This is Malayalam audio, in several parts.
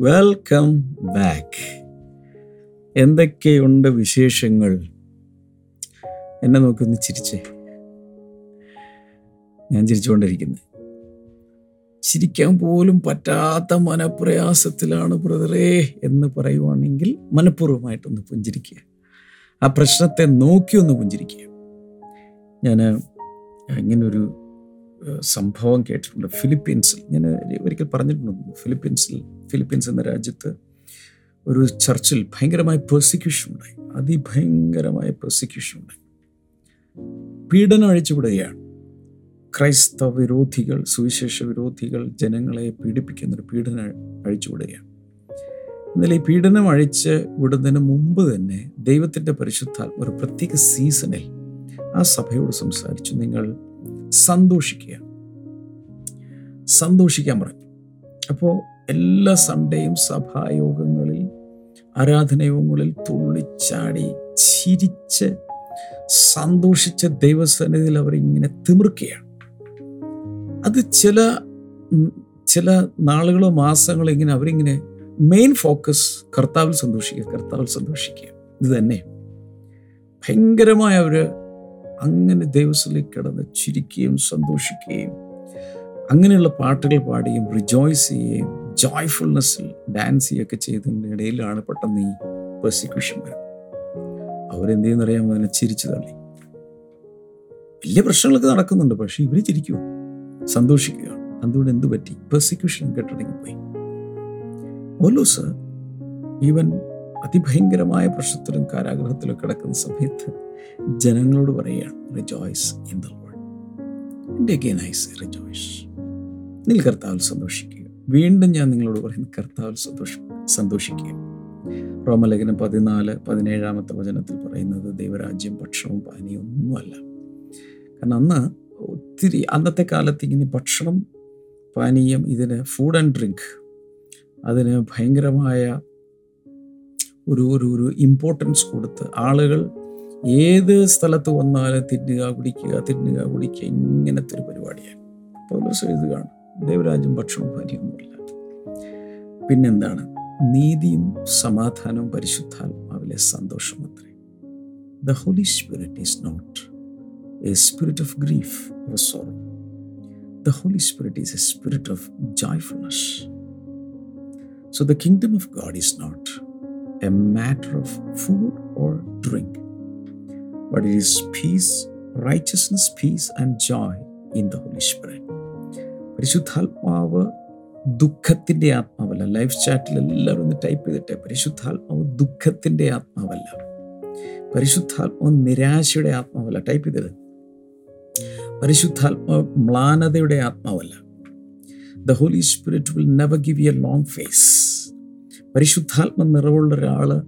വെൽക്കം ബാക്ക് എന്തൊക്കെയുണ്ട് വിശേഷങ്ങൾ? എന്നെ നോക്കി ഒന്ന് ചിരിച്ചേ. ഞാൻ ചിരിച്ചുകൊണ്ടിരിക്കുന്നത് ചിരിക്കാൻ പോലും പറ്റാത്ത മനപ്രയാസത്തിലാണ് ബ്രദറേ എന്ന് പറയുവാണെങ്കിൽ മനഃപൂർവമായിട്ടൊന്ന് പുഞ്ചിരിക്കുക. ആ പ്രശ്നത്തെ നോക്കി ഒന്ന് പുഞ്ചിരിക്കുക. ഞാൻ ഇങ്ങനൊരു സംഭവം കേട്ടിട്ടുണ്ട്. ഫിലിപ്പീൻസിൽ ഞാൻ ഒരിക്കൽ പറഞ്ഞിട്ടുണ്ട്. ഫിലിപ്പീൻസിൽ ഫിലിപ്പീൻസ് എന്ന രാജ്യത്ത് ഒരു ചർച്ചിൽ ഭയങ്കരമായ പെർസിക്യൂഷൻ ഉണ്ടായി. അതിഭയങ്കരമായ പെർസിക്യൂഷൻ ഉണ്ടായി. പീഡനം അഴിച്ചുവിടുകയാണ്. ക്രൈസ്തവ വിരോധികൾ സുവിശേഷ വിരോധികൾ ജനങ്ങളെ പീഡിപ്പിക്കുന്നൊരു പീഡനം അഴിച്ചുവിടുകയാണ്. എന്നാൽ ഈ പീഡനം അഴിച്ച് വിടുന്നതിന് മുമ്പ് തന്നെ ദൈവത്തിന്റെ പരിശുദ്ധാത്മ ഒരു പ്രത്യേക സീസണിൽ ആ സഭയോട് സംസാരിച്ചു. നിങ്ങൾ സന്തോഷിക്കുക. സന്തോഷിക്കാൻ പറഞ്ഞു അപ്പോൾ എല്ലാ സൺഡേയും സഭായോഗങ്ങളിൽ ആരാധനയോഗങ്ങളിൽ തുള്ളിച്ചാടി ചിരിച്ച് സന്തോഷിച്ച ദൈവസന്നിധിയിൽ അവരിങ്ങനെ തിമിർക്കുകയാണ്. അത് ചില ചില നാളുകളോ മാസങ്ങളോ ഇങ്ങനെ അവരിങ്ങനെ മെയിൻ ഫോക്കസ് കർത്താവിൽ സന്തോഷിക്കുക കർത്താവിൽ സന്തോഷിക്കുക. ഇത് തന്നെ ഭയങ്കരമായ അവർ അങ്ങനെ ദൈവസ്ഥലിൽ കിടന്ന് ചിരിക്കുകയും സന്തോഷിക്കുകയും അങ്ങനെയുള്ള പാട്ടുകൾ പാടുകയും റിജോയ്സ് ചെയ്യുകയും ജോയ്ഫുൾനെസ്സിൽ ഡാൻസ് ചെയ്യുകയൊക്കെ ചെയ്തതിന്റെ ഇടയിലാണ് പെട്ടെന്ന് ഈ പെർസിക്യൂഷൻ വരുന്നത്. അവരെന്ത് ചെയ്യുന്നറിയാമോ അതിനെ ചിരിച്ചു തള്ളി. വലിയ പ്രശ്നങ്ങളൊക്കെ നടക്കുന്നുണ്ട് പക്ഷേ ഇവർ ചിരിക്കുക സന്തോഷിക്കുക അതുകൊണ്ട് എന്ത് പറ്റി പെർസിക്യൂഷൻ കെട്ടടങ്ങിപ്പോയി ഓലോസ് ഈവൻ അതിഭയങ്കരമായ പ്രശ്നത്തിലും കാരാഗ്രഹത്തിലും കിടക്കുന്ന സമയത്ത് ജനങ്ങളോട് പറയുകയാണ് റിജോയ്സ് ഇൻ ദ ലോഡ് എന്റെ അഗെയിൻ ഐ സേ റിജോയ്സ് നിങ്ങൾ കർത്താവിൽ സന്തോഷിക്കുക. വീണ്ടും ഞാൻ നിങ്ങളോട് പറയുന്നു കർത്താവിൽ സന്തോഷ സന്തോഷിക്കുക. റോമലേഖനം പതിനാല് പതിനേഴാമത്തെ വചനത്തിൽ പറയുന്നത് ദൈവരാജ്യം ഭക്ഷണവും പാനീയവും ഒന്നുമല്ല കാരണം അന്ന് ഒത്തിരി അന്നത്തെ കാലത്ത് ഇങ്ങനെ ഭക്ഷണം പാനീയം ഇതിന് ഫുഡ് ആൻഡ് ഡ്രിങ്ക് അതിന് ഭയങ്കരമായ ഒരു ഒരു ഒരു ഇമ്പോർട്ടൻസ് കൊടുത്ത് ആളുകൾ ഏത് സ്ഥലത്ത് വന്നാലും തിന്നുക കുടിക്കുക തിന്നുക കുടിക്കുക ഇങ്ങനത്തെ ഒരു പരിപാടിയാണ് പൗലോസ് എഴുതുകയാണ് ദേവരാജും ഭക്ഷണവും പാനീയമൊന്നുമില്ല പിന്നെന്താണ്? നീതിയും സമാധാനവും പരിശുദ്ധാത്മാവിലെ സന്തോഷം അത്രേ. The Holy Spirit is not a spirit of grief or sorrow the Holy Spirit is a spirit of joyfulness so the kingdom of God is not a matter of food or drink, but it is peace, righteousness, peace, and joy in the Holy Spirit. പരിശുദ്ധാത്മാവ് ദുഃഖത്തിന്റെ ആത്മാവല്ല. ലൈഫ് ചാറ്റിൽ എല്ലാവരും ഒന്ന് ടൈപ്പ് ചെയ്തിട്ടെ. പരിശുദ്ധാത്മാവ് ദുഃഖത്തിന്റെ ആത്മാവല്ല. പരിശുദ്ധാത്മാവ് നിരാശയുടെ ആത്മാവല്ല. ടൈപ്പ് ചെയ്തത്. പരിശുദ്ധാത്മാവ് മ്ലാനതയുടെ ആത്മാവല്ല. The Holy Spirit will never give a long face പരിശുദ്ധാത്മ നിറവുള്ള ഒരാൾ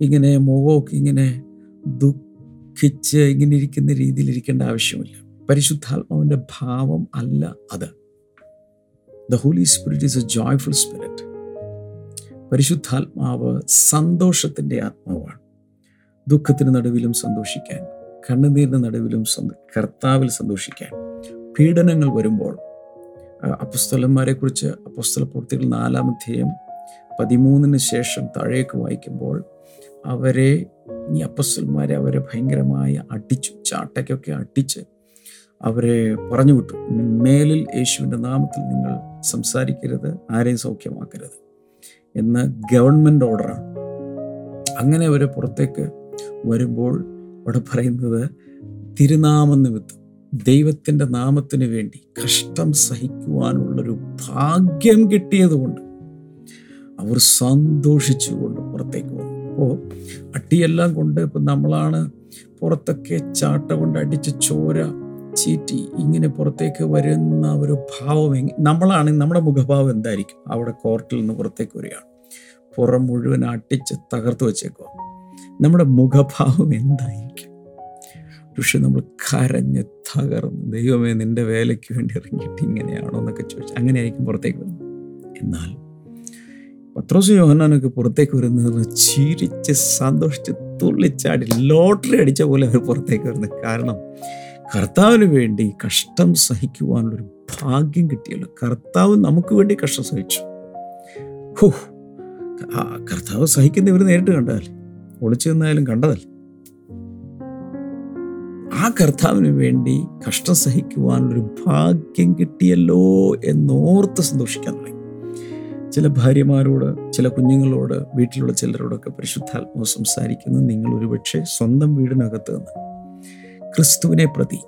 ഇങ്ങനെ മുഖമൊക്കെ ഇങ്ങനെ ദുഃഖിച്ച് ഇങ്ങനെ ഇരിക്കുന്ന രീതിയിൽ ഇരിക്കേണ്ട ആവശ്യമില്ല. പരിശുദ്ധാത്മാവിന്റെ ഭാവം അല്ല അത്. The Holy Spirit is a joyful spirit പരിശുദ്ധാത്മാവ് സന്തോഷത്തിന്റെ ആത്മാവാണ്. ദുഃഖത്തിന് നടുവിലും സന്തോഷിക്കാൻ കണ്ണുനീരിന് നടുവിലും കർത്താവിൽ സന്തോഷിക്കാൻ പീഡനങ്ങൾ വരുമ്പോൾ അപ്പുസ്തലന്മാരെ കുറിച്ച് അപ്പസ്തല പ്രവൃത്തികൾ നാലാമധ്യേയം പതിമൂന്നിന് ശേഷം താഴേക്ക് വായിക്കുമ്പോൾ അവരെ ഈ അപ്പസ്വന്മാരെ അവരെ ഭയങ്കരമായി അടിച്ചു ചാട്ടയ്ക്കൊക്കെ അടിച്ച് അവരെ പറഞ്ഞു വിട്ടു. മേലിൽ യേശുവിന്റെ നാമത്തിൽ നിങ്ങൾ സംസാരിക്കരുത് ആരെയും സൗഖ്യമാക്കരുത് എന്ന് ഗവൺമെന്റ് ഓർഡറാണ് അങ്ങനെ അവർ പുറത്തേക്ക് വരുമ്പോൾ അവിടെ പറയുന്നത് തിരുനാമ നിമിത്തം ദൈവത്തിന്റെ നാമത്തിന് വേണ്ടി കഷ്ടം സഹിക്കുവാനുള്ളൊരു ഭാഗ്യം കിട്ടിയതുകൊണ്ട് അവർ സന്തോഷിച്ചുകൊണ്ട് പുറത്തേക്ക് വന്നു. അപ്പോൾ അട്ടിയെല്ലാം കൊണ്ട് ഇപ്പം നമ്മളാണ് പുറത്തൊക്കെ ചാട്ട കൊണ്ട് അടിച്ച് ചോര ചീറ്റി ഇങ്ങനെ പുറത്തേക്ക് വരുന്ന ഒരു ഭാവം നമ്മളാണ് നമ്മുടെ മുഖഭാവം എന്തായിരിക്കും? അവിടെ കോർട്ടിൽ നിന്ന് പുറത്തേക്ക് വരികയാണ്. പുറം മുഴുവൻ അട്ടിച്ച് തകർത്ത് വെച്ചേക്കുക നമ്മുടെ മുഖഭാവം എന്തായിരിക്കും? പക്ഷെ നമ്മൾ കരഞ്ഞ് തകർന്ന് ദൈവമേ നിന്റെ വേലയ്ക്ക് വേണ്ടി ഇറങ്ങിയിട്ട് ഇങ്ങനെയാണോ എന്നൊക്കെ ചോദിച്ചു അങ്ങനെയായിരിക്കും പുറത്തേക്ക് വരുന്നത്. എന്നാൽ പത്രോസ് യോഹനാനൊക്കെ പുറത്തേക്ക് വരുന്നത് ചിരിച്ച് സന്തോഷിച്ച് തുള്ളിച്ചാടി ലോട്ടറി അടിച്ച പോലെ അവർ പുറത്തേക്ക് വരുന്നത്. കാരണം കർത്താവിന് വേണ്ടി കഷ്ടം സഹിക്കുവാനുള്ളൊരു ഭാഗ്യം കിട്ടിയല്ലോ. കർത്താവ് നമുക്ക് വേണ്ടി കഷ്ടം സഹിച്ചു. ഹോ കർത്താവ് സഹിക്കുന്ന ഇവർ നേരിട്ട് കണ്ടതല്ലേ? ഒളിച്ചു നിന്നായാലും കണ്ടതല്ലേ? ആ കർത്താവിന് വേണ്ടി കഷ്ടം സഹിക്കുവാനുള്ളൊരു ഭാഗ്യം കിട്ടിയല്ലോ എന്നോർത്ത് സന്തോഷിക്കാൻ തുടങ്ങി. ചില ഭാര്യമാരോട് ചില കുഞ്ഞുങ്ങളോട് വീട്ടിലുള്ള ചിലരോടൊക്കെ പരിശുദ്ധാത്മാവ് സംസാരിക്കുന്നത് നിങ്ങൾ ഒരുപക്ഷെ സ്വന്തം വീടിനകത്ത് നിന്ന്. ക്രിസ്തുവിനെ പ്രതി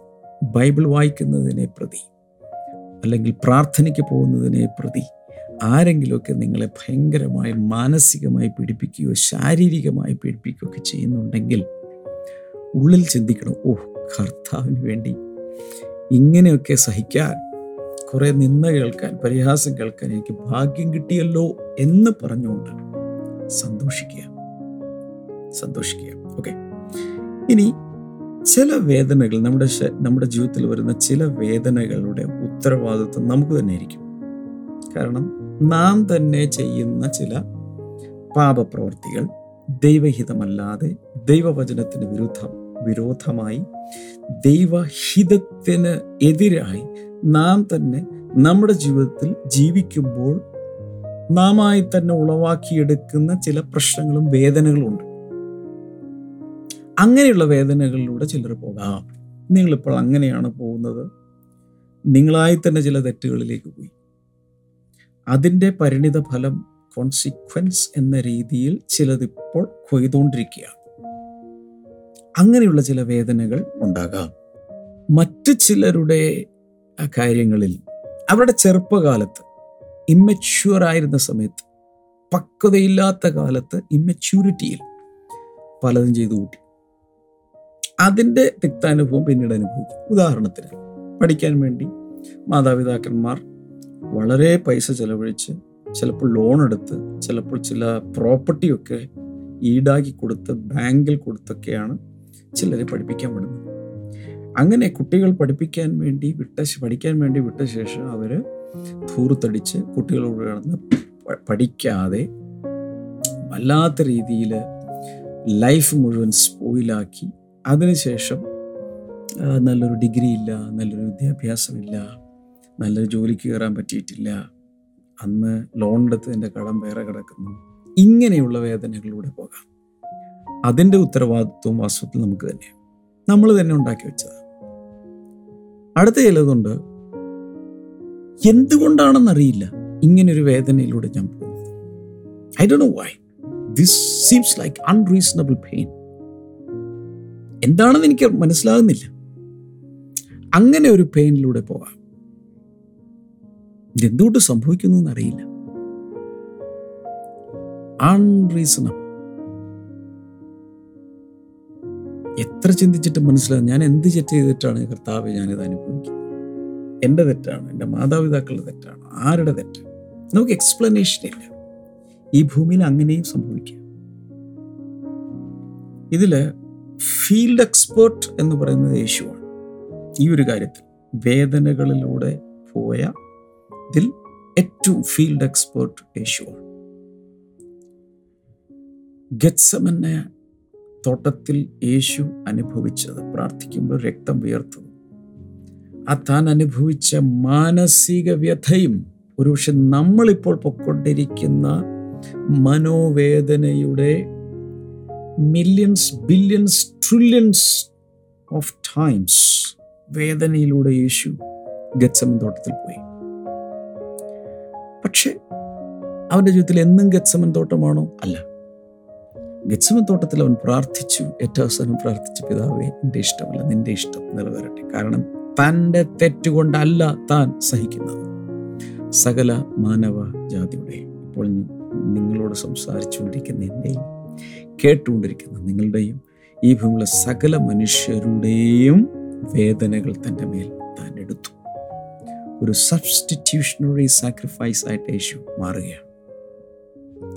ബൈബിൾ വായിക്കുന്നതിനെ പ്രതി അല്ലെങ്കിൽ പ്രാർത്ഥനയ്ക്ക് പോകുന്നതിനെ പ്രതി ആരെങ്കിലുമൊക്കെ നിങ്ങളെ ഭയങ്കരമായി മാനസികമായി പീഡിപ്പിക്കുകയോ ശാരീരികമായി പീഡിപ്പിക്കുകയോ ഒക്കെ ചെയ്യുന്നുണ്ടെങ്കിൽ ഉള്ളിൽ ചിന്തിക്കണം ഓ കർത്താവിന് വേണ്ടി ഇങ്ങനെയൊക്കെ സഹിക്കാൻ കുറെ നിന്ന കേൾക്കാൻ പരിഹാസം കേൾക്കാൻ എനിക്ക് ഭാഗ്യം കിട്ടിയല്ലോ എന്ന് പറഞ്ഞുകൊണ്ട് സന്തോഷിക്കുക. സന്തോഷിക്കുക. ഓക്കെ ഇനി ചില വേദനകൾ നമ്മുടെ നമ്മുടെ ജീവിതത്തിൽ വരുന്ന ചില വേദനകളുടെ ഉത്തരവാദിത്വം നമുക്ക് തന്നെ ആയിരിക്കും. കാരണം നാം തന്നെ ചെയ്യുന്ന ചില പാപപ്രവർത്തികൾ ദൈവഹിതമല്ലാതെ ദൈവവചനത്തിന് വിരുദ്ധം വിരോധമായി ദൈവഹിതത്തിന് എതിരായി നാം തന്നെ നമ്മുടെ ജീവിതത്തിൽ ജീവിക്കുമ്പോൾ നാമായി തന്നെ ഉളവാക്കിയെടുക്കുന്ന ചില പ്രശ്നങ്ങളും വേദനകളും ഉണ്ട് അങ്ങനെയുള്ള വേദനകളിലൂടെ ചിലർ പോകാം. നിങ്ങളിപ്പോൾ അങ്ങനെയാണ് പോകുന്നത്. നിങ്ങളായി തന്നെ ചില തെറ്റുകളിലേക്ക് പോയി. അതിന്റെ പരിണിത ഫലം കോൺസിക്വൻസ് എന്ന രീതിയിൽ ചിലതിപ്പോൾ കൊയ്തുകൊണ്ടിരിക്കുകയാണ് അങ്ങനെയുള്ള ചില വേദനകൾ ഉണ്ടാകാം. മറ്റ് ചിലരുടെ കാര്യങ്ങളിൽ അവരുടെ ചെറുപ്പകാലത്ത് ഇമ്മച്യൂർ ആയിരുന്ന സമയത്ത് പക്വതയില്ലാത്ത കാലത്ത് ഇമ്മച്യൂരിറ്റിയിൽ പലതും ചെയ്തു കൂട്ടി. അതിന്റെ തിക്താനുഭവം പിന്നീട് അനുഭവിക്കും. ഉദാഹരണത്തിന് പഠിക്കാൻ വേണ്ടി മാതാപിതാക്കന്മാർ വളരെ പൈസ ചെലവഴിച്ച് ചിലപ്പോൾ ലോൺ എടുത്ത് ചിലപ്പോൾ ചില പ്രോപ്പർട്ടിയൊക്കെ ഈടാക്കി കൊടുത്ത് ബാങ്കിൽ കൊടുത്തൊക്കെയാണ് ചിലരെ പഠിപ്പിക്കാൻ വിടുന്നത്. അങ്ങനെ കുട്ടികൾ പഠിപ്പിക്കാൻ വേണ്ടി വിട്ട പഠിക്കാൻ വേണ്ടി വിട്ട ശേഷം അവർ ധൂർത്തടിച്ച് കുട്ടികളോട് കിടന്ന് പഠിക്കാതെ വല്ലാത്ത രീതിയിൽ ലൈഫ് മുഴുവൻ സ്പോയിലാക്കി അതിനുശേഷം നല്ലൊരു ഡിഗ്രി ഇല്ല നല്ലൊരു വിദ്യാഭ്യാസമില്ല നല്ലൊരു ജോലിക്ക് കയറാൻ പറ്റിയിട്ടില്ല. അന്ന് ലോൺ എടുത്തതിന്റെ കടം വേറെ കിടക്കുന്നു. ഇങ്ങനെയുള്ള വേദനകളിലൂടെ പോകാം. അതിന്റെ ഉത്തരവാദിത്വം വാസ്തവത്തിൽ നമുക്ക് തന്നെ നമ്മൾ തന്നെ ഉണ്ടാക്കി വെച്ചത് അടുത്ത ചിലതുണ്ട്. എന്തുകൊണ്ടാണെന്നറിയില്ല. ഇങ്ങനൊരു വേദനയിലൂടെ ഞാൻ പോകുന്നത് I do know why this seems like unreasonable pain എന്താണെന്ന് എനിക്ക് മനസ്സിലാകുന്നില്ല. അങ്ങനെ ഒരു പെയിനിലൂടെ പോകാം ഇതെന്തുകൊണ്ട് സംഭവിക്കുന്നു എന്നറിയില്ല. അൺറീസണബിൾ എത്ര ചിന്തിച്ചിട്ട് മനസ്സിലാകും ഞാൻ എന്ത് തെറ്റ് ചെയ്തിട്ടാണ് കർത്താവ് ഞാനിത് അനുഭവിക്കുന്നത്? എന്റെ തെറ്റാണ്? എന്റെ മാതാപിതാക്കളുടെ തെറ്റാണ്? ആരുടെ തെറ്റ്? നമുക്ക് എക്സ്പ്ലനേഷൻ ഇല്ല. ഈ ഭൂമിയിൽ അങ്ങനെയും സംഭവിക്കാം. ഇതിൽ ഫീൽഡ് എക്സ്പേർട്ട് എന്ന് പറയുന്നത് യേശുവാണ്. ഈ ഒരു കാര്യത്തിൽ വേദനകളിലൂടെ പോയ ഇതിൽ ഏറ്റവും ഫീൽഡ് എക്സ്പേർട്ട് യേശുവാണ്. ഗത്സമന്നെ തോട്ടത്തിൽ യേശു അനുഭവിച്ചത്. പ്രാർത്ഥിക്കുമ്പോൾ രക്തം വിയർത്തത് ആ താൻ അനുഭവിച്ച മാനസിക വ്യഥയും ഒരുപക്ഷെ നമ്മളിപ്പോൾ പൊക്കൊണ്ടിരിക്കുന്ന മനോവേദനയുടെ millions billions trillions of times വേദനയിലൂടെ Yeshu Gethsemane തോട്ടത്തിൽ പോയി. പക്ഷെ അവന്റെ ജീവിതത്തിൽ എന്നും ഗത്സമൻ തോട്ടമാണോ? അല്ല. ഗത്സമൻ തോട്ടത്തിൽ അവൻ പ്രാർത്ഥിച്ചു. ഏറ്റവും അവസാനം പ്രാർത്ഥിച്ചു പിതാവേ എന്റെ ഇഷ്ടമല്ല നിന്റെ ഇഷ്ടം നിറവേറട്ടെ. കാരണം തന്റെ തെറ്റുകൊണ്ടല്ല താൻ സഹിക്കുന്നത്. സകല മാനവ ജാതിയുടെയും ഇപ്പോൾ നിങ്ങളോട് സംസാരിച്ചുകൊണ്ടിരിക്കുന്ന എന്റെയും കേട്ടുകൊണ്ടിരിക്കുന്ന നിങ്ങളുടെയും ഈ ഭൂമിയിലെ സകല മനുഷ്യരുടെയും വേദനകൾ തന്റെ മേൽ താൻ എടുത്തു. ഒരു സബ്സ്റ്റിറ്റ്യൂഷണറി സാക്രിഫൈസ് ആയിട്ട് യേശു മാറുകയാണ്.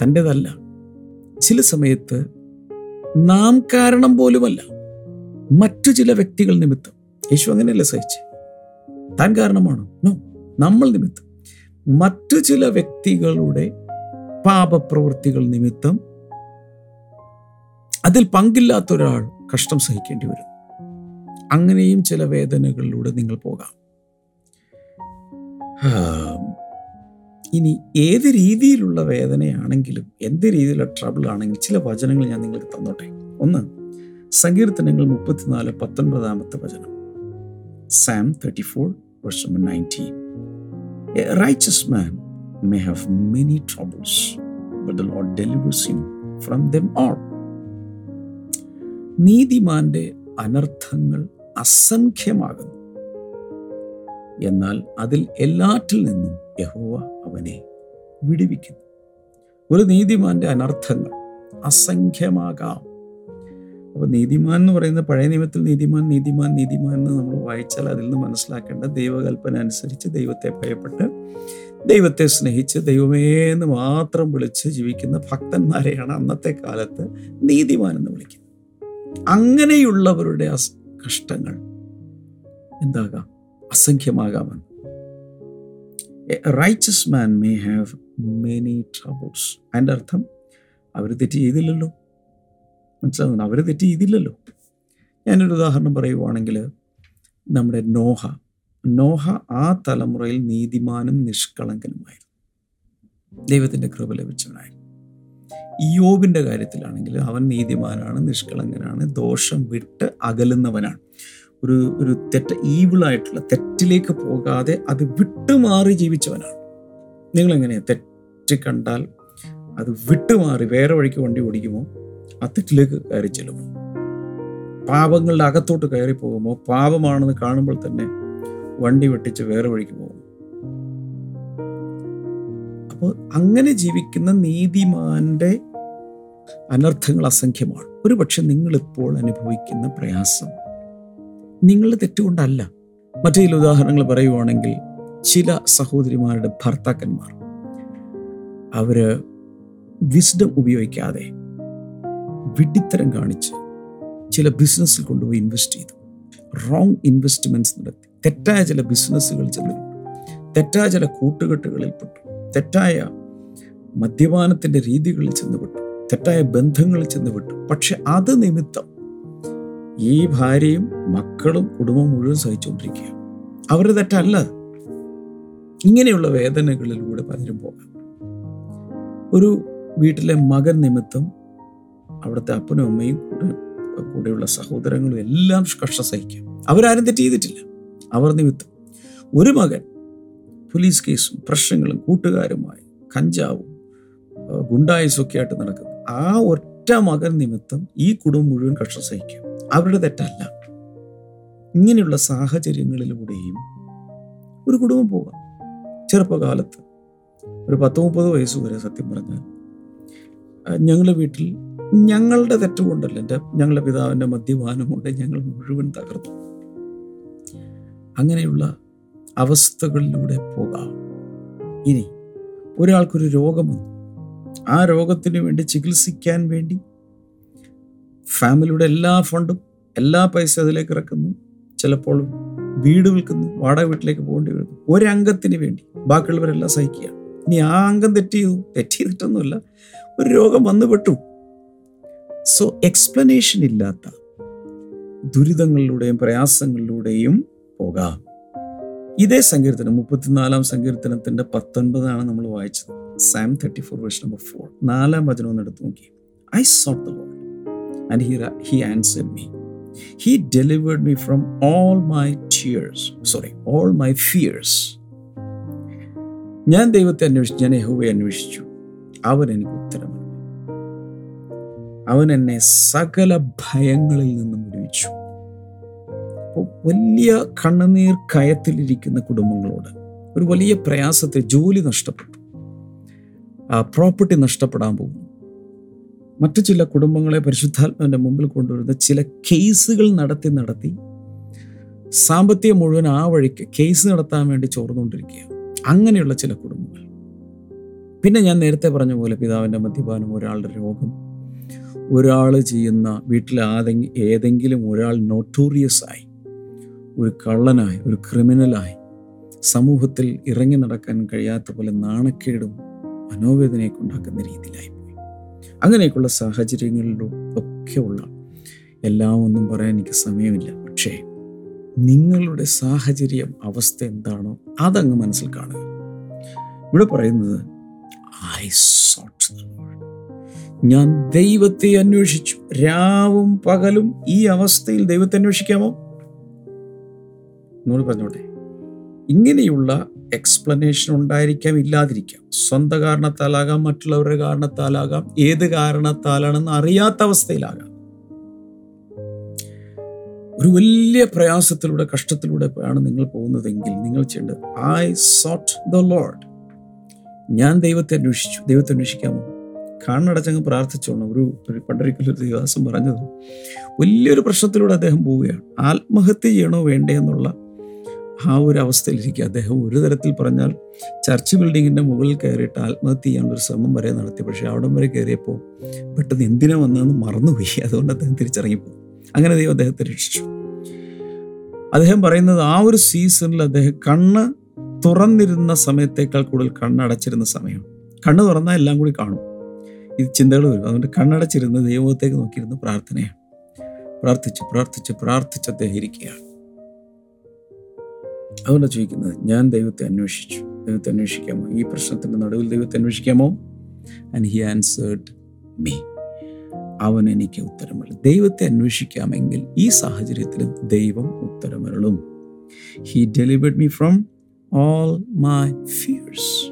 തന്റെതല്ല. ചില സമയത്ത് നാം കാരണം പോലുമല്ല മറ്റു ചില വ്യക്തികൾ നിമിത്തം. യേശു അങ്ങനെയല്ല സഹിച്ച്? താൻ കാരണമാണ്? നോ നമ്മൾ നിമിത്തം. മറ്റു ചില വ്യക്തികളുടെ പാപപ്രവൃത്തികൾ നിമിത്തം അതിൽ പങ്കില്ലാത്ത ഒരാൾ കഷ്ടം സഹിക്കേണ്ടി വരും. അങ്ങനെയും ചില വേദനകളിലൂടെ നിങ്ങൾ പോകാം. ഇനി ഏത് രീതിയിലുള്ള വേദനയാണെങ്കിലും എന്ത് രീതിയിലുള്ള ട്രബിൾ ആണെങ്കിലും ചില വചനങ്ങൾ ഞാൻ നിങ്ങൾക്ക് തന്നോട്ടെ ഒന്ന് സങ്കീർത്തനങ്ങൾ മുപ്പത്തിനാല് പത്തൊൻപതാമത്തെ വചനം സാം തേർട്ടി ഫോർ വർഷം nineteen 19. A righteous man the Lord delivers him from them all. നീതിമാന്റെ അനർത്ഥങ്ങൾ അസംഖ്യമാകുന്നു എന്നാൽ അതിൽ എല്ലാറ്റിൽ നിന്നും യഹോവ അവനെ വിടുവിക്കുന്നു. ഒരു നീതിമാന്റെ അനർത്ഥങ്ങൾ അസംഖ്യമാകാം. അപ്പോൾ നീതിമാൻ എന്ന് പറയുന്ന പഴയ നിയമത്തിൽ നീതിമാൻ നീതിമാൻ നീതിമാൻ എന്ന് നമ്മൾ വായിച്ചാൽ അതിൽ നിന്ന് മനസ്സിലാക്കേണ്ട ദൈവകൽപ്പന അനുസരിച്ച് ദൈവത്തെ ഭയപ്പെട്ട് ദൈവത്തെ സ്നേഹിച്ച് ദൈവമേ എന്ന് മാത്രം വിളിച്ച് ജീവിക്കുന്ന ഭക്തന്മാരെയാണ് അന്നത്തെ കാലത്ത് നീതിമാൻ എന്ന് വിളിക്കുന്നത്. അങ്ങനെയുള്ളവരുടെ കഷ്ടങ്ങൾ എന്താകാം? അസംഖ്യമാകാമെന്ന്. Righteous man may have many troubles അതിന്റെ അർത്ഥം അവർ തെറ്റ് ചെയ്തില്ലല്ലോ. മനസ്സിലാകുന്നു അവർ തെറ്റ് ചെയ്തില്ലല്ലോ. ഞാനൊരു ഉദാഹരണം പറയുവാണെങ്കിൽ നമ്മുടെ നോഹ. നോഹ ആ തലമുറയിൽ നീതിമാനും നിഷ്കളങ്കനുമായിരുന്നു. ദൈവത്തിന്റെ കൃപ ലഭിച്ചവനായിരുന്നു. യോബിന്റെ കാര്യത്തിലാണെങ്കിൽ അവൻ നീതിമാനാണ് നിഷ്കളങ്കനാണ് ദോഷം വിട്ട് അകലുന്നവനാണ്. ഒരു ഒരു തെറ്റ് ഈവിളായിട്ടുള്ള തെറ്റിലേക്ക് പോകാതെ അത് വിട്ടുമാറി ജീവിച്ചവനാണ്. നിങ്ങളെങ്ങനെയാണ് തെറ്റ് കണ്ടാൽ അത് വിട്ടുമാറി വേറെ വഴിക്ക് വണ്ടി ഓടിക്കുമോ? ആ തെറ്റിലേക്ക് കയറി ചെല്ലുമോ? പാപങ്ങളുടെ അകത്തോട്ട് കയറി പോകുമോ? പാപമാണെന്ന് കാണുമ്പോൾ തന്നെ വണ്ടി വെട്ടിച്ച് വേറെ വഴിക്ക് പോകും. അപ്പോൾ അങ്ങനെ ജീവിക്കുന്ന നീതിമാന്റെ അനർത്ഥങ്ങൾ അസംഖ്യമാണ്. ഒരു പക്ഷെ നിങ്ങളിപ്പോൾ അനുഭവിക്കുന്ന പ്രയാസം നിങ്ങളുടെ തെറ്റുകൊണ്ടല്ല. മറ്റു ചില ഉദാഹരണങ്ങൾ പറയുവാണെങ്കിൽ ചില സഹോദരിമാരുടെ ഭർത്താക്കന്മാർ. അവർ വിസ്ഡം ഉപയോഗിക്കാതെ വിഡിത്തരം കാണിച്ച് ചില ബിസിനസ്സിൽ കൊണ്ടുപോയി ഇൻവെസ്റ്റ് ചെയ്തു. റോങ് ഇൻവെസ്റ്റ്മെന്റ്സ് നടത്തി. തെറ്റായ ചില ബിസിനസ്സുകൾ ചെന്നു. തെറ്റായ ചില കൂട്ടുകെട്ടുകളിൽ പെട്ടു. തെറ്റായ മദ്യപാനത്തിന്റെ രീതികളിൽ ചെന്നുപെട്ടു തെറ്റായ ബന്ധങ്ങളിൽ ചെന്നുപെട്ടു പക്ഷെ അത് നിമിത്തം ഈ ഭാര്യയും മക്കളും കുടുംബം മുഴുവൻ സഹിച്ചുകൊണ്ടിരിക്കുക അവരുടെ തെറ്റല്ല. ഇങ്ങനെയുള്ള വേദനകളിലൂടെ പലരും പോകാം. ഒരു വീട്ടിലെ മകൻ നിമിത്തം അവിടുത്തെ അപ്പനും അമ്മയും കൂടെ കൂടെയുള്ള സഹോദരങ്ങളും എല്ലാം കഷ്ട സഹിക്കാം. അവരാരും തെറ്റ് ചെയ്തിട്ടില്ല. അവർ നിമിത്തം ഒരു മകൻ പോലീസ് കേസും പ്രശ്നങ്ങളും കൂട്ടുകാരുമായി കഞ്ചാവും ഗുണ്ടായുസൊക്കെ ആയിട്ട് നടക്കുന്നു. ആ ഒറ്റ മകൻ നിമിത്തം ഈ കുടുംബം മുഴുവൻ കഷ്ട സഹിക്കും. അവരുടെ തെറ്റല്ല. ഇങ്ങനെയുള്ള സാഹചര്യങ്ങളിലൂടെയും ഒരു കുടുംബം പോകാം ചെറുപ്പകാലത്ത് ഒരു പത്ത് മുപ്പത് വയസ്സ് വരെ സത്യം പറഞ്ഞാൽ ഞങ്ങളുടെ വീട്ടിൽ ഞങ്ങളുടെ തെറ്റുകൊണ്ടല്ല എന്റെ ഞങ്ങളുടെ പിതാവിന്റെ മദ്യപാനം കൊണ്ട് ഞങ്ങൾ മുഴുവൻ തകർത്തു അങ്ങനെയുള്ള അവസ്ഥകളിലൂടെ പോകാം. ഇനി ഒരാൾക്കൊരു രോഗം വന്നു. ആ രോഗത്തിന് വേണ്ടി ചികിത്സിക്കാൻ വേണ്ടി ഫാമിലിയുടെ എല്ലാ ഫണ്ടും എല്ലാ പൈസ അതിലേക്ക് ഇറക്കുന്നു. ചിലപ്പോൾ വീട് വിൽക്കുന്നു വാടക വീട്ടിലേക്ക് പോകേണ്ടി വരുന്നു ഒരംഗത്തിന് വേണ്ടി ബാക്കിയുള്ളവരെല്ലാം സഹിക്കുകയാണ്. ഇനി ആ അംഗം തെറ്റ് ചെയ്തു തെറ്റ് ചെയ്തിട്ടൊന്നുമില്ല ഒരു രോഗം വന്നുപെട്ടു സോ എക്സ്പ്ലനേഷൻ ഇല്ലാത്ത ദുരിതങ്ങളിലൂടെയും പ്രയാസങ്ങളിലൂടെയും പോകാം. ഇതേ സങ്കീർത്തനം മുപ്പത്തിനാലാം സങ്കീർത്തനത്തിന്റെ പത്തൊൻപതാണ് നമ്മൾ വായിച്ചത്. Psalm thirty four verse number four നാലാം വചനം ഒന്ന് എടുത്ത് നോക്കി I sought the Lord and he he answered me he delivered me from all my tears sorry all my fears ഞാൻ ദൈവത്തെ അന്വേഷിച്ചു ഞാൻ യഹോവയെ അന്വേഷിച്ചു. അവൻ എനിക്ക് ഉത്തരം അവൻ എന്നെ സകല ഭയങ്ങളിൽ നിന്നും വിടുവിച്ചു. അപ്പോൾ വലിയ കണ്ണുനീർ കയത്തിലിരിക്കുന്ന കുടുംബങ്ങളോട് ഒരു വലിയ പ്രയാസത്തെ ജോലി നഷ്ടപ്പെട്ടു. പ്രോപ്പർട്ടി നഷ്ടപ്പെടാൻ പോകുന്നു. മറ്റു ചില കുടുംബങ്ങളെ പരിശുദ്ധാത്മാവിന്റെ മുമ്പിൽ കൊണ്ടുവരുന്ന ചില കേസുകൾ നടത്തി നടത്തി സാമ്പത്തികം മുഴുവൻ ആ വഴിക്ക് കേസ് നടത്താൻ വേണ്ടി ചോർന്നുകൊണ്ടിരിക്കുക അങ്ങനെയുള്ള ചില കുടുംബങ്ങൾ. പിന്നെ ഞാൻ നേരത്തെ പറഞ്ഞ പോലെ പിതാവിന്റെ മദ്യപാനം ഒരാളുടെ രോഗം ഒരാൾ ചെയ്യുന്ന വീട്ടിൽ ആതെങ്കി ഏതെങ്കിലും ഒരാൾ നോട്ടോറിയസ് ആയി ഒരു കള്ളനായി ഒരു ക്രിമിനലായി സമൂഹത്തിൽ ഇറങ്ങി നടക്കാൻ കഴിയാത്ത പോലെ നാണക്കേടും മനോവേദനയൊക്കെ ഉണ്ടാക്കുന്ന രീതിയിലായിപ്പോയി അങ്ങനെയൊക്കെയുള്ള സാഹചര്യങ്ങളിലും ഒക്കെ ഉള്ള എല്ലാം ഒന്നും പറയാൻ എനിക്ക് സമയമില്ല. പക്ഷേ നിങ്ങളുടെ സാഹചര്യം അവസ്ഥ എന്താണോ അതങ്ങ് മനസ്സിൽ കാണുക. ഇവിടെ പറയുന്നത് ഐ സോട്ട് ഞാൻ ദൈവത്തെ അന്വേഷിച്ചു. രാവും പകലും ഈ അവസ്ഥയിൽ ദൈവത്തെ അന്വേഷിക്കാമോ? എന്നോട് പറഞ്ഞോട്ടെ ഇങ്ങനെയുള്ള എക്സ്പ്ലനേഷൻ ഉണ്ടായിരിക്കാം ഇല്ലാതിരിക്കാം. സ്വന്തം കാരണത്താലാകാം മറ്റുള്ളവരുടെ കാരണത്താലാകാം ഏത് കാരണത്താലാണെന്ന് അറിയാത്ത അവസ്ഥയിലാകാം. ഒരു വലിയ പ്രയാസത്തിലൂടെ കഷ്ടത്തിലൂടെ ആണ് നിങ്ങൾ പോകുന്നതെങ്കിൽ നിങ്ങൾ ചെയ്യേണ്ടത് ഐ സോട്ട് ദ ലോഡ് ഞാൻ ദൈവത്തെ അന്വേഷിച്ചു. ദൈവത്തെ അന്വേഷിക്കാമോ? കണ്ണടച്ചങ്ങ് പ്രാർത്ഥിച്ചോണം. ഒരു പണ്ടൊരിക്കലൊരു ദേവാസം പറഞ്ഞത് വലിയൊരു പ്രശ്നത്തിലൂടെ അദ്ദേഹം പോവുകയാണ്. ആത്മഹത്യ ചെയ്യണോ വേണ്ടേ എന്നുള്ള ആ ഒരു അവസ്ഥയിലിരിക്കുക. അദ്ദേഹം ഒരു തരത്തിൽ പറഞ്ഞാൽ ചർച്ച് ബിൽഡിങ്ങിന്റെ മുകളിൽ കയറിയിട്ട് ആത്മഹത്യ ചെയ്യാനുള്ളൊരു ശ്രമം വരെ നടത്തി. പക്ഷേ അവിടം വരെ കയറിയപ്പോൾ പെട്ടെന്ന് എന്തിനാ വന്നതെന്ന് മറന്നുപോയി. അതുകൊണ്ട് അദ്ദേഹം തിരിച്ചറങ്ങിപ്പോയി. അങ്ങനെ ദൈവം അദ്ദേഹത്തെ രക്ഷിച്ചു. അദ്ദേഹം പറയുന്നത് ആ ഒരു സീസണിൽ അദ്ദേഹം കണ്ണ് തുറന്നിരുന്ന സമയത്തേക്കാൾ കൂടുതൽ കണ്ണടച്ചിരുന്ന സമയം കണ്ണ് തുറന്നാൽ എല്ലാം കൂടി കാണും. ഇത് ചിന്തകൾ വരും. അതുകൊണ്ട് കണ്ണടച്ചിരുന്ന് ദൈവത്തേക്ക് നോക്കിയിരുന്ന പ്രാർത്ഥനയാണ്. പ്രാർത്ഥിച്ച് പ്രാർത്ഥിച്ച് പ്രാർത്ഥിച്ച് അദ്ദേഹം ഇരിക്കുകയാണ്. അതുകൊണ്ടാണ് ചോദിക്കുന്നത് ഞാൻ ദൈവത്തെ അന്വേഷിച്ചു. ദൈവത്തെ അന്വേഷിക്കാമോ? ഈ പ്രശ്നത്തിന്റെ നടുവിൽ ദൈവത്തെ അന്വേഷിക്കാമോ? ആൻഡ് ഹി ആൻസേർഡ് മീ അവൻ എനിക്ക് ഉത്തരമരുളും. ദൈവത്തെ അന്വേഷിക്കാമെങ്കിൽ ഈ സാഹചര്യത്തിൽ ദൈവം ഉത്തരമരുളും. He delivered me from all my fears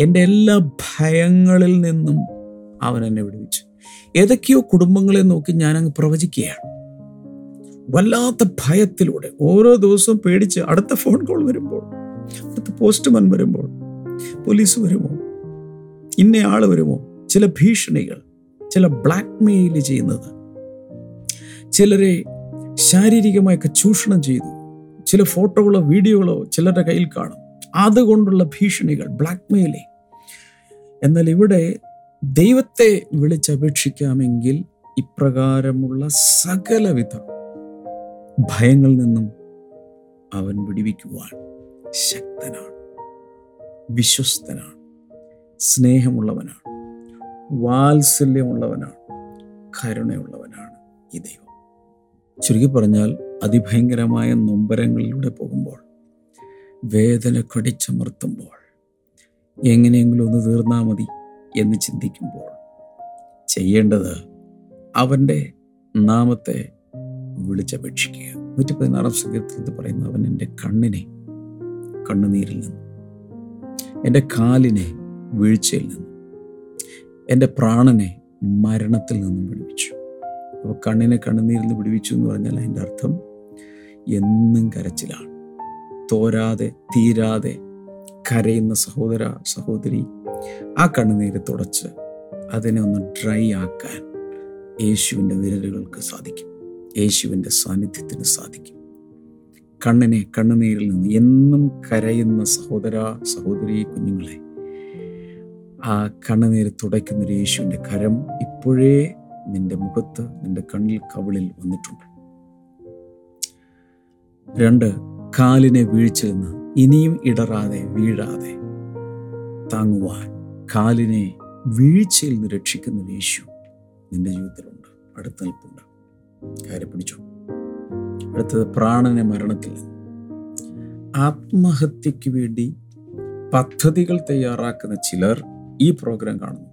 എന്റെ എല്ലാ ഭയങ്ങളിൽ നിന്നും അവൻ എന്നെ വിടുവിച്ചു. ഏതൊക്കെയോ കുടുംബങ്ങളെ നോക്കി ഞാനങ്ങ് പ്രവചിക്കുകയാണ്. വല്ലാത്ത ഭയത്തിലൂടെ ഓരോ ദിവസവും പേടിച്ച് അടുത്ത ഫോൺ കോൾ വരുമ്പോൾ അടുത്ത പോസ്റ്റ്മാൻ വരുമ്പോൾ പോലീസ് വരുമോ? ഇന്നയാൾ വരുമോ? ചില ഭീഷണികൾ ചില ബ്ലാക്ക് മെയിൽ ചെയ്യുന്നത്. ചിലരെ ശാരീരികമായൊക്കെ ചൂഷണം ചെയ്തു. ചില ഫോട്ടോകളോ വീഡിയോകളോ ചിലരുടെ കയ്യിൽ കാണും. അതുകൊണ്ടുള്ള ഭീഷണികൾ ബ്ലാക്ക് എന്നാൽ ഇവിടെ ദൈവത്തെ വിളിച്ചപേക്ഷിക്കാമെങ്കിൽ ഇപ്രകാരമുള്ള സകലവിധ ഭയങ്ങളിൽ നിന്നും അവൻ വിടിവിക്കുവാൻ ശക്തനാണ് വിശ്വസ്തനാണ് സ്നേഹമുള്ളവനാണ് വാത്സല്യമുള്ളവനാണ് കരുണയുള്ളവനാണ് ഈ ദൈവം. ചുരുക്കി പറഞ്ഞാൽ അതിഭയങ്കരമായ നൊമ്പരങ്ങളിലൂടെ പോകുമ്പോൾ വേദന കടിച്ചമർത്തുമ്പോൾ എങ്ങനെയെങ്കിലും ഒന്ന് തീർന്നാൽ മതി എന്ന് ചിന്തിക്കുമ്പോൾ ചെയ്യേണ്ടത് അവന്റെ നാമത്തെ വിളിച്ചപേക്ഷിക്കുക. നൂറ്റി പതിനാറാം സംഗീതത്തിൽ പറയുന്നത് അവൻ എന്റെ കണ്ണിനെ കണ്ണുനീരിൽ നിന്നും എന്റെ കാലിനെ വീഴ്ചയിൽ നിന്നും എന്റെ പ്രാണനെ മരണത്തിൽ നിന്നും വിടുവിച്ചു. അപ്പോൾ കണ്ണിനെ കണ്ണുനീരിൽ നിന്ന് വിടുവിച്ചു എന്ന് പറഞ്ഞാൽ അതിന്റെ അർത്ഥം എന്നും കരച്ചിലാണ്. തോരാതെ തീരാതെ കരയുന്ന സഹോദര സഹോദരി ആ കണ്ണുനീര് തുടച്ച് അതിനെ ഒന്ന് ഡ്രൈ ആക്കാൻ യേശുവിന്റെ വിരലുകൾക്ക് സാധിക്കും. യേശുവിന്റെ സാന്നിധ്യത്തിന് സാധിക്കും. കണ്ണിനെ കണ്ണുനീരിൽ നിന്ന് എന്നും കരയുന്ന സഹോദര സഹോദരി കുഞ്ഞുങ്ങളെ ആ കണ്ണുനീര് തുടയ്ക്കുന്നൊരു യേശുവിന്റെ കരം ഇപ്പോഴേ നിന്റെ മുഖത്ത് നിന്റെ കണ്ണിൽ കവിളിൽ വന്നിട്ടുണ്ട്. രണ്ട് കാലിനെ വീഴ്ചയിൽ നിന്ന് ഇനിയും ഇടറാതെ വീഴാതെ താങ്ങുവാൻ കാലിനെ വീഴ്ചയിൽ നിന്ന് രക്ഷിക്കുന്ന യേശു നിന്റെ ജീവിതത്തിലുണ്ട്. അടുത്ത നിൽപ്പുണ്ട്. കാര്യം പിടിച്ചു അടുത്തത് പ്രാണനെ മരണത്തിൽ. ആത്മഹത്യക്ക് വേണ്ടി പദ്ധതികൾ തയ്യാറാക്കുന്ന ചിലർ ഈ പ്രോഗ്രാം കാണുന്നുണ്ട്.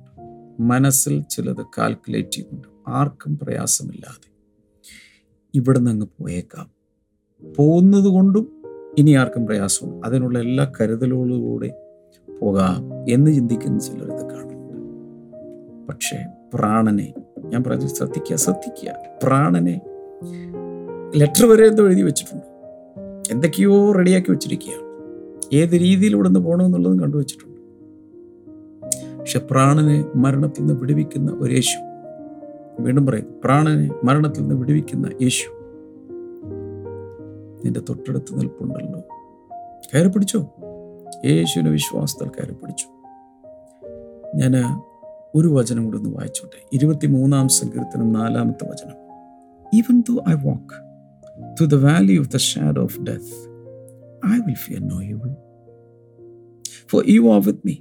മനസ്സിൽ ചിലത് കാൽക്കുലേറ്റ് ചെയ്യുന്നുണ്ട്. ആർക്കും പ്രയാസമില്ലാതെ. ഇവിടെ നിന്ന് പോയേക്കാം. പോകുന്നത് കൊണ്ടും ഇനി ആർക്കും പ്രയാസവും. അതിനുള്ള എല്ലാ കരുതലുകളോടെ പോകാം എന്ന് ചിന്തിക്കുന്ന ചിലർ ഇത് കാണുന്നുണ്ട്. പക്ഷേ പ്രാണനെ ഞാൻ പറഞ്ഞു ശ്രദ്ധിക്കുക ശ്രദ്ധിക്കുക പ്രാണനെ ലെറ്റർ വരെ എന്തോ എഴുതി വെച്ചിട്ടുണ്ട്. എന്തൊക്കെയോ റെഡിയാക്കി വെച്ചിരിക്കുകയാണ്. ഏത് രീതിയിലൂടെ നിന്ന് പോകണമെന്നുള്ളതും കണ്ടുവച്ചിട്ടുണ്ട് പക്ഷെ പ്രാണനെ മരണത്തിൽ നിന്ന് വിടുവിക്കുന്ന ഒരു യേശു. വീണ്ടും പറയും പ്രാണനെ മരണത്തിൽ നിന്ന് വിടുവിക്കുന്ന യേശു. നിന്റെ തൊട്ടടുത്ത് നിൽപ്പുണ്ടല്ലോ. കയറി പിടിച്ചോ യേശുവിനെ വിശ്വാസത്തിൽ കയറി പിടിച്ചു ഞാൻ ഒരു വചനം കൂടെ ഒന്ന് വായിച്ചോട്ടെ. ഇരുപത്തി മൂന്നാം സങ്കീർത്തനം നാലാമത്തെ വചനം. Even though I walk to the valley of the shadow of death I will fear no evil. For you are with me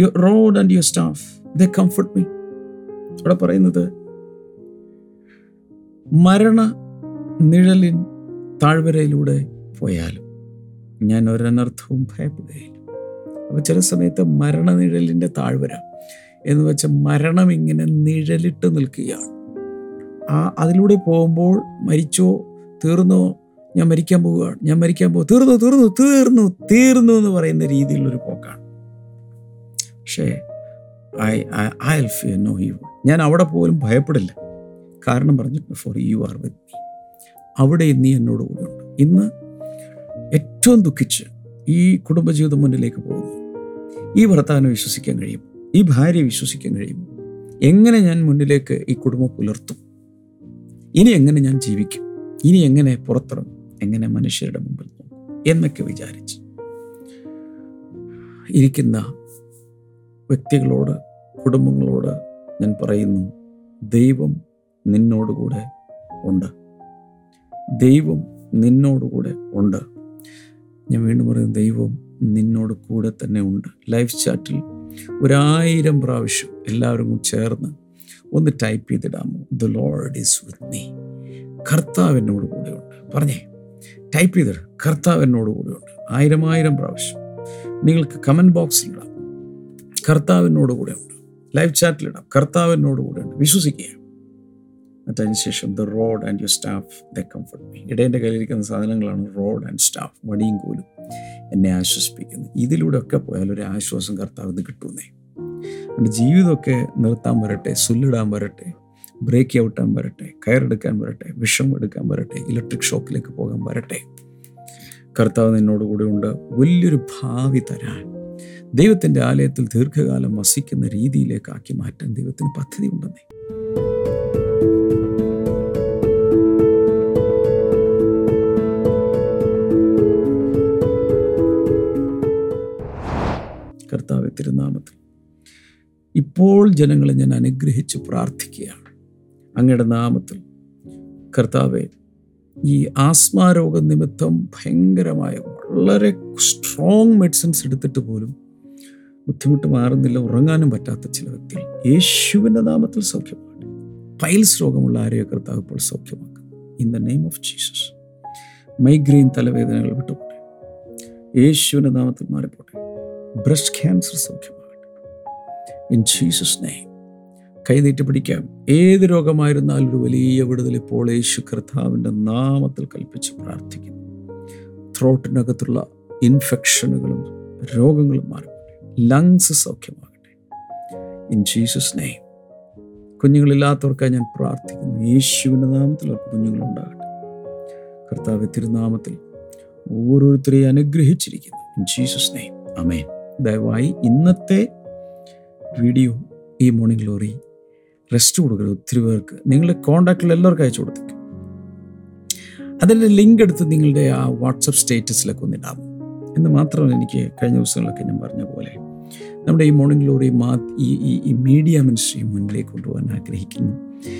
your rod and your staff the comfort me ഇവിടെ പറയുന്നത് മരണ നിഴലിൻ താഴ്വരയിലൂടെ പോയാലും ഞാൻ ഒരനർത്ഥവും ഭയപ്പെടുകയില്ല. അപ്പോൾ ചില സമയത്ത് മരണനിഴലിന്റെ താഴ്വര എന്ന് വെച്ചാൽ മരണം ഇങ്ങനെ നിഴലിട്ട് നിൽക്കുകയാണ്. ആ അതിലൂടെ പോകുമ്പോൾ മരിച്ചോ തീർന്നോ ഞാൻ മരിക്കാൻ പോവുകയാണ് ഞാൻ മരിക്കാൻ പോകും തീർന്നു തീർന്നു തീർന്നു തീർന്നു എന്ന് പറയുന്ന രീതിയിലുള്ളൊരു പോക്കാണ്. പക്ഷേ I I'll fear no you ഞാൻ അവിടെ പോലും ഭയപ്പെടില്ല. കാരണം പറഞ്ഞിട്ടുണ്ട് for you are with me അവിടെ നീ എന്നോട് കൂടെയുണ്ട് ഇന്ന് ഏറ്റവും ദുഃഖിച്ച് ഈ കുടുംബജീവിതം മുന്നിലേക്ക് പോകുന്നു. ഈ ഭർത്താവിനെ വിശ്വസിക്കാൻ കഴിയും ഈ ഭാര്യ വിശ്വസിക്കാൻ കഴിയും എങ്ങനെ ഞാൻ മുന്നിലേക്ക് ഈ കുടുംബം പുലർത്തും? ഇനി എങ്ങനെ ഞാൻ ജീവിക്കും? ഇനി എങ്ങനെ പുറത്തിറങ്ങും? എങ്ങനെ മനുഷ്യരുടെ മുമ്പിൽ നോക്കും? എന്നൊക്കെ വിചാരിച്ച് ഇരിക്കുന്ന വ്യക്തികളോട് കുടുംബങ്ങളോട് ഞാൻ പറയുന്നു ദൈവം നിന്നോടുകൂടെ ഉണ്ട്. ദൈവം നിന്നോടുകൂടെ ഉണ്ട്. ഞാൻ വീണ്ടും പറയുന്നു ദൈവം നിന്നോട് കൂടെ തന്നെ ഉണ്ട്. ലൈഫ് ചാറ്റിൽ ഒരായിരം പ്രാവശ്യം എല്ലാവരും ചേർന്ന് ഒന്ന് type ചെയ്തിടാമോ? The Lord is with me കർത്താവ് എന്നോട് കൂടെയുണ്ട്. പറഞ്ഞേ ടൈപ്പ് ചെയ്തിട. കർത്താവ് എന്നോട് കൂടെയുണ്ട്. ആയിരം ആയിരം പ്രാവശ്യം. നിങ്ങൾക്ക് കമന്റ് ബോക്സിലിടാം കർത്താവിനോട് കൂടെയുണ്ട്. ലൈവ് ചാറ്റിലിടാം കർത്താവിനോട് കൂടെയുണ്ട്. വിശ്വസിക്കുക. എന്നിട്ട് ശേഷം the rod and your staff the comfort me ഇടേന്റെ കയ്യിലിരിക്കുന്ന സാധനങ്ങളാണ് റോഡ് ആൻഡ് സ്റ്റാഫ് വടിയും കോലും എന്നെ ആശ്വസിപ്പിക്കുന്നു. ഇതിലൂടെ ഒക്കെ പോയാൽ ഒരു ആശ്വാസം കർത്താവ് ഇത് കിട്ടുന്നേ. അതുകൊണ്ട് ജീവിതമൊക്കെ നിർത്താൻ വരട്ടെ സുല്ലിടാൻ വരട്ടെ ബ്രേക്ക് ഔട്ടാൻ വരട്ടെ കയറെടുക്കാൻ വരട്ടെ വിഷം എടുക്കാൻ വരട്ടെ ഇലക്ട്രിക് ഷോക്കിലേക്ക് പോകാൻ വരട്ടെ. കർത്താവ് നിന്നോട് കൂടെ ഉണ്ട്. വലിയൊരു ഭാവി തരാൻ. ദൈവത്തിന്റെ ആലയത്തിൽ ദീർഘകാലം വസിക്കുന്ന രീതിയിലേക്കാക്കി മാറ്റാൻ ദൈവത്തിന് പദ്ധതി ഉണ്ടെന്നേ. തിരുനാമത്തിൽ. ഇപ്പോൾ ജനങ്ങളെ ഞാൻ അനുഗ്രഹിച്ച് പ്രാർത്ഥിക്കുകയാണ്. അങ്ങയുടെ നാമത്തിൽ. കർത്താവെ ഈ ആസ്മാരോഗ നിമിത്തം ഭയങ്കരമായ വളരെ സ്ട്രോങ് മെഡിസിൻസ് എടുത്തിട്ട് പോലും ബുദ്ധിമുട്ട് മാറുന്നില്ല ഉറങ്ങാനും പറ്റാത്ത ചില വ്യക്തികൾ. യേശുവിന്റെ നാമത്തിൽ സൗഖ്യമാകട്ടെ. പൈൽസ് രോഗമുള്ള ആരെയോ കർത്താവ് ഇപ്പോൾ സൗഖ്യമാക്കും in the name of Jesus migraine തലവേദനകൾ വിട്ടുപോട്ടെ യേശുവിന്റെ നാമത്തിൽ മാറിപ്പോട്ടെ ബ്രസ്റ്റ് ക്യാൻസർ സൗഖ്യമാകട്ടെ ഇൻ ജീസസ് നെയിം കൈനീട്ടി പിടിക്കാം. ഏത് രോഗമായിരുന്നാലും ഒരു വലിയ വിടുതൽ ഇപ്പോൾ യേശു കർത്താവിന്റെ നാമത്തിൽ കൽപ്പിച്ച് പ്രാർത്ഥിക്കുന്നു. ത്രോട്ടിനകത്തുള്ള ഇൻഫെക്ഷനുകളും രോഗങ്ങളും മാറട്ടെ ലങ്സ് സൗഖ്യമാകട്ടെ. ഇൻ ജീസസ് നെയിം കുഞ്ഞുങ്ങളില്ലാത്തവർക്കായി ഞാൻ പ്രാർത്ഥിക്കുന്നു. യേശുവിന്റെ നാമത്തിൽ അവർക്ക് കുഞ്ഞുങ്ങളുണ്ടാകട്ടെ. കർത്താവ് തിരുനാമത്തിൽ ഓരോരുത്തരെയും അനുഗ്രഹിച്ചിരിക്കുന്നു. ഇൻ ജീസസ് നെയിം അമേൻ ദയവായി ഇന്നത്തെ വീഡിയോ ഈ മോർണിംഗ് ഗ്ലോറി റെസ്റ്റ് കൊടുക്കുക ഒത്തിരി പേർക്ക്. നിങ്ങളുടെ കോണ്ടാക്റ്റിൽ എല്ലാവർക്കും അയച്ചു കൊടുത്തേക്കും. അതിന്റെ ലിങ്ക് എടുത്ത് നിങ്ങളുടെ ആ വാട്സപ്പ് സ്റ്റേറ്റസിലൊക്കെ ഒന്നിടാം. എന്ന് മാത്രമല്ല എനിക്ക് കഴിഞ്ഞ ദിവസങ്ങളിലൊക്കെ ഞാൻ പറഞ്ഞ പോലെ നമ്മുടെ ഈ മോർണിംഗ് ഗ്ലോറി മാ ഈ ഈ മീഡിയ മിനിസ്ട്രി മുന്നിലേക്ക് കൊണ്ടുപോകാൻ ആഗ്രഹിക്കുന്നു.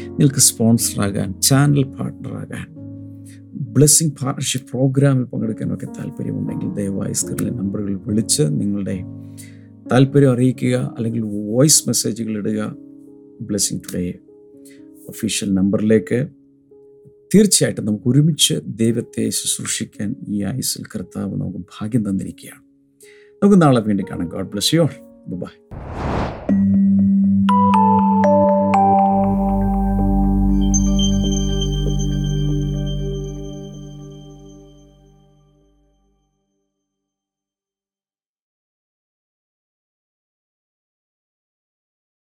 നിങ്ങൾക്ക് സ്പോൺസറാകാൻ ചാനൽ പാർട്ട്ണറാകാൻ ബ്ലെസ്സിങ് പാർട്ണർഷിപ്പ് പ്രോഗ്രാമിൽ പങ്കെടുക്കാനൊക്കെ താല്പര്യമുണ്ടെങ്കിൽ ദയവായി സ്ക്രീനിലെ നമ്പറുകൾ വിളിച്ച് നിങ്ങളുടെ താല്പര്യം അറിയിക്കുക അല്ലെങ്കിൽ വോയിസ് മെസ്സേജുകൾ ഇടുക. ബ്ലെസ്സിങ് ടുഡേ ഒഫീഷ്യൽ നമ്പറിലേക്ക്. തീർച്ചയായിട്ടും നമുക്ക് ഒരുമിച്ച് ദൈവത്തെ ശുശ്രൂഷിക്കാൻ ഈ ആയുസിൽ കർത്താവ് നമുക്ക് ഭാഗ്യം തന്നിരിക്കുകയാണ്. നമുക്ക് നാളെ വീണ്ടും കാണാം. God bless U by